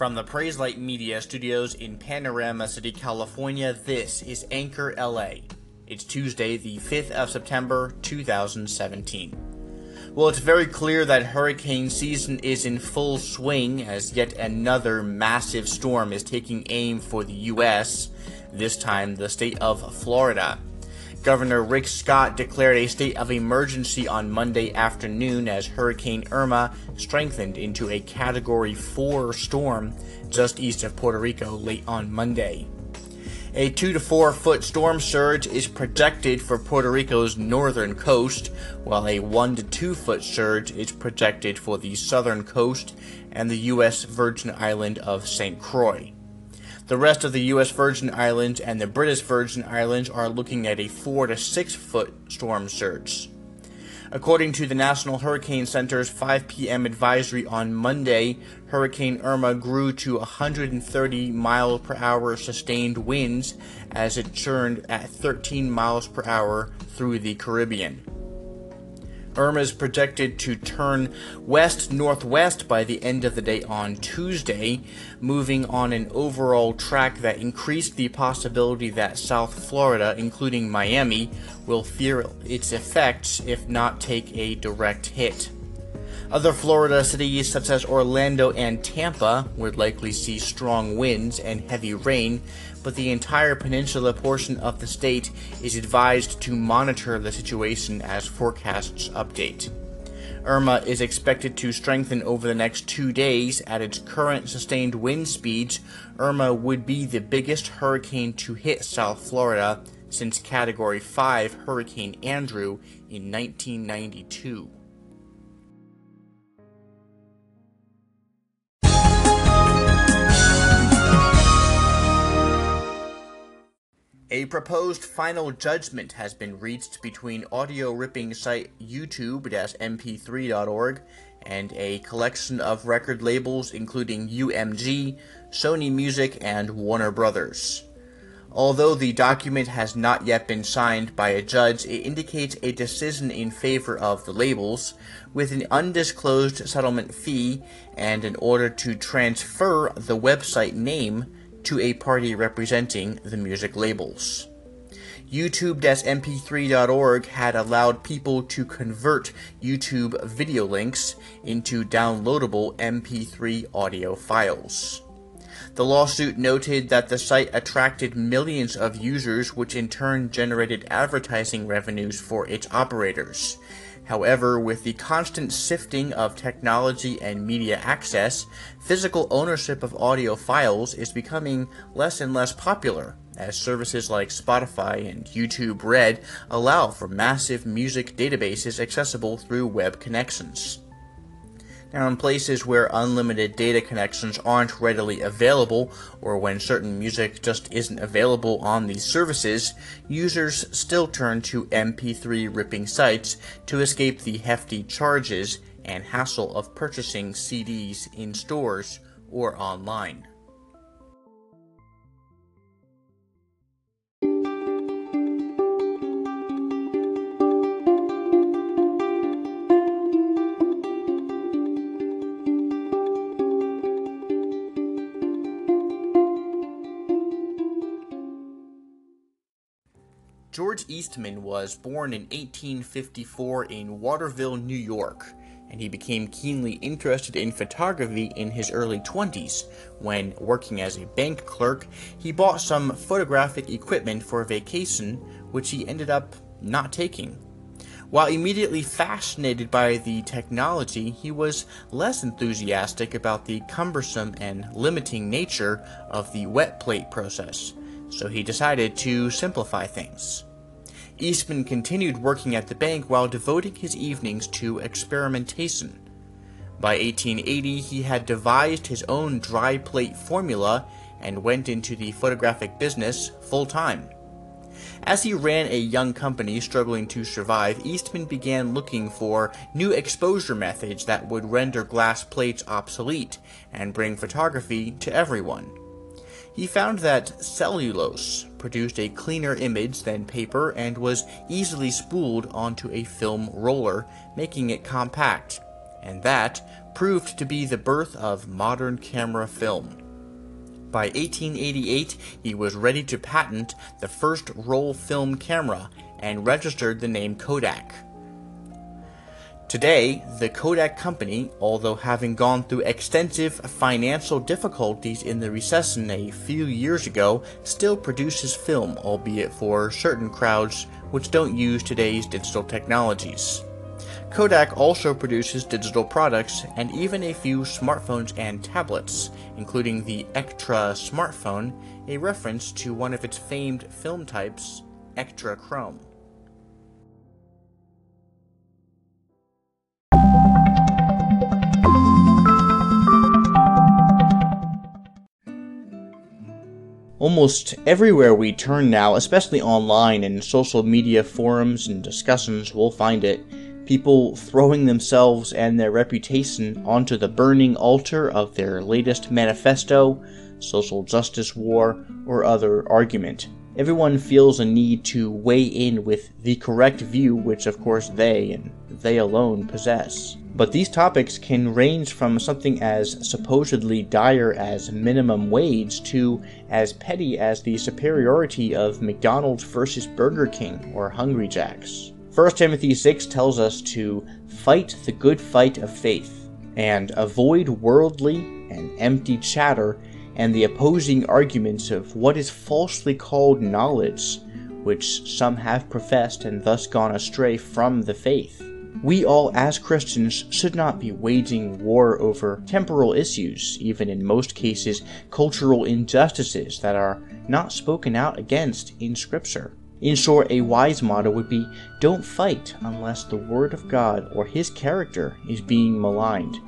From the Praise Light Media studios in Panorama City, California, this is Anchor LA. It's Tuesday, the 5th of September, 2017. Well, it's very clear that hurricane season is in full swing as yet another massive storm is taking aim for the U.S., this time the state of Florida. Governor Rick Scott declared a state of emergency on Monday afternoon as Hurricane Irma strengthened into a Category 4 storm just east of Puerto Rico late on Monday. A 2 to 4 foot storm surge is projected for Puerto Rico's northern coast, while a 1 to 2 foot surge is projected for the southern coast and the U.S. Virgin Island of St. Croix. The rest of the U.S. Virgin Islands and the British Virgin Islands are looking at a 4 to 6 foot storm surge. According to the National Hurricane Center's 5 p.m. advisory on Monday, Hurricane Irma grew to 130 miles per hour sustained winds as it churned at 13 miles per hour through the Caribbean. Irma is projected to turn west northwest by the end of the day on Tuesday, moving on an overall track that increased the possibility that South Florida, including Miami, will feel its effects if not take a direct hit. Other Florida cities such as Orlando and Tampa would likely see strong winds and heavy rain, but the entire peninsula portion of the state is advised to monitor the situation as forecasts update. Irma is expected to strengthen over the next two days. At its current sustained wind speeds, Irma would be the biggest hurricane to hit South Florida since Category 5 Hurricane Andrew in 1992. A proposed final judgment has been reached between audio ripping site YouTube-mp3.org and a collection of record labels including UMG, Sony Music, and Warner Brothers. Although the document has not yet been signed by a judge, it indicates a decision in favor of the labels, with an undisclosed settlement fee and an order to transfer the website name to a party representing the music labels. YouTube-mp3.org had allowed people to convert YouTube video links into downloadable MP3 audio files. The lawsuit noted that the site attracted millions of users, which in turn generated advertising revenues for its operators. However, with the constant sifting of technology and media access, physical ownership of audio files is becoming less and less popular, as services like Spotify and YouTube Red allow for massive music databases accessible through web connections. Now, in places where unlimited data connections aren't readily available, or when certain music just isn't available on these services, users still turn to MP3 ripping sites to escape the hefty charges and hassle of purchasing CDs in stores or online. George Eastman was born in 1854 in Waterville, New York, and he became keenly interested in photography in his early 20s when, working as a bank clerk, he bought some photographic equipment for a vacation, which he ended up not taking. While immediately fascinated by the technology, he was less enthusiastic about the cumbersome and limiting nature of the wet plate process so he decided to simplify things. Eastman continued working at the bank while devoting his evenings to experimentation. By 1880, he had devised his own dry plate formula and went into the photographic business full time. As he ran a young company struggling to survive, Eastman began looking for new exposure methods that would render glass plates obsolete and bring photography to everyone. He found that cellulose produced a cleaner image than paper and was easily spooled onto a film roller, making it compact. and that proved to be the birth of modern camera film. By 1888, he was ready to patent the first roll film camera and registered the name Kodak. Today, the Kodak company, although having gone through extensive financial difficulties in the recession a few years ago, still produces film, albeit for certain crowds which don't use today's digital technologies. Kodak also produces digital products and even a few smartphones and tablets, including the Ektra smartphone, a reference to one of its famed film types, Ektachrome. Almost everywhere we turn now, especially online and social media forums and discussions, we'll find it people throwing themselves and their reputation onto the burning altar of their latest manifesto, social justice war, or other argument. Everyone feels a need to weigh in with the correct view, which of course they, and they alone, possess. But these topics can range from something as supposedly dire as minimum wage to as petty as the superiority of McDonald's versus Burger King or Hungry Jack's. 1 Timothy 6 tells us to fight the good fight of faith and avoid worldly and empty chatter and the opposing arguments of what is falsely called knowledge, which some have professed and thus gone astray from the faith. We all, as Christians, should not be waging war over temporal issues, even in most cases, cultural injustices that are not spoken out against in Scripture. In short, a wise motto would be don't fight unless the Word of God or His character is being maligned.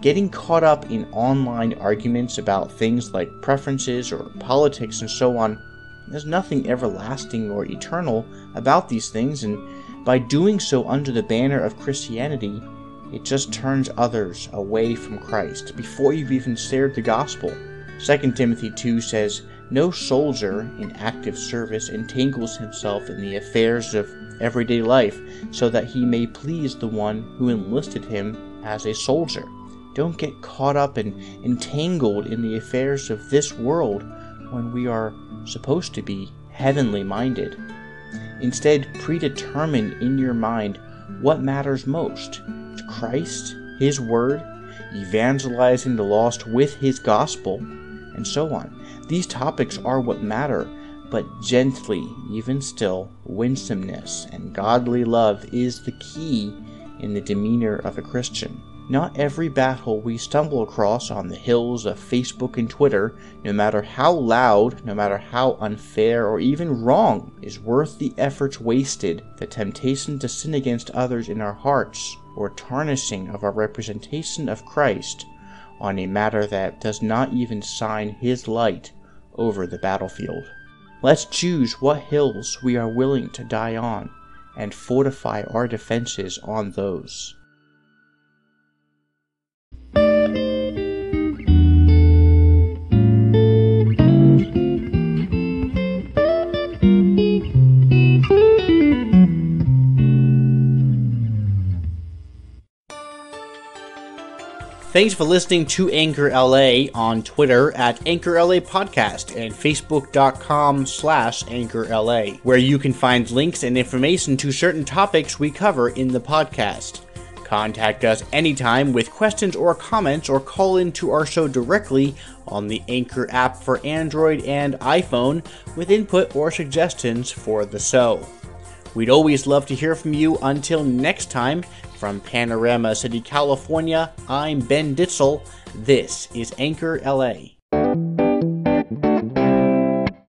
Getting caught up in online arguments about things like preferences or politics and so on, there's nothing everlasting or eternal about these things, and by doing so under the banner of Christianity, it just turns others away from Christ before you've even shared the gospel. 2 Timothy 2 says, no soldier in active service entangles himself in the affairs of everyday life so that he may please the one who enlisted him as a soldier. Don't get caught up and entangled in the affairs of this world when we are supposed to be heavenly minded. Instead, predetermine in your mind what matters most Christ, His Word, evangelizing the lost with His gospel, and so on. These topics are what matter, but gently, even still, winsomeness and godly love is the key in the demeanor of a Christian. Not every battle we stumble across on the hills of Facebook and Twitter, no matter how loud, no matter how unfair or even wrong, is worth the efforts wasted, the temptation to sin against others in our hearts, or tarnishing of our representation of Christ on a matter that does not even shine His light over the battlefield. Let's choose what hills we are willing to die on and fortify our defenses on those. Thanks for listening to Anchor LA on Twitter at Anchor LA Podcast and Facebook.com slash Anchor LA, where you can find links and information to certain topics we cover in the podcast. Contact us anytime with questions or comments or call into our show directly on the Anchor app for Android and iPhone with input or suggestions for the show. We'd always love to hear from you. Until next time, from Panorama City, California, I'm Ben Ditzel. This is Anchor LA.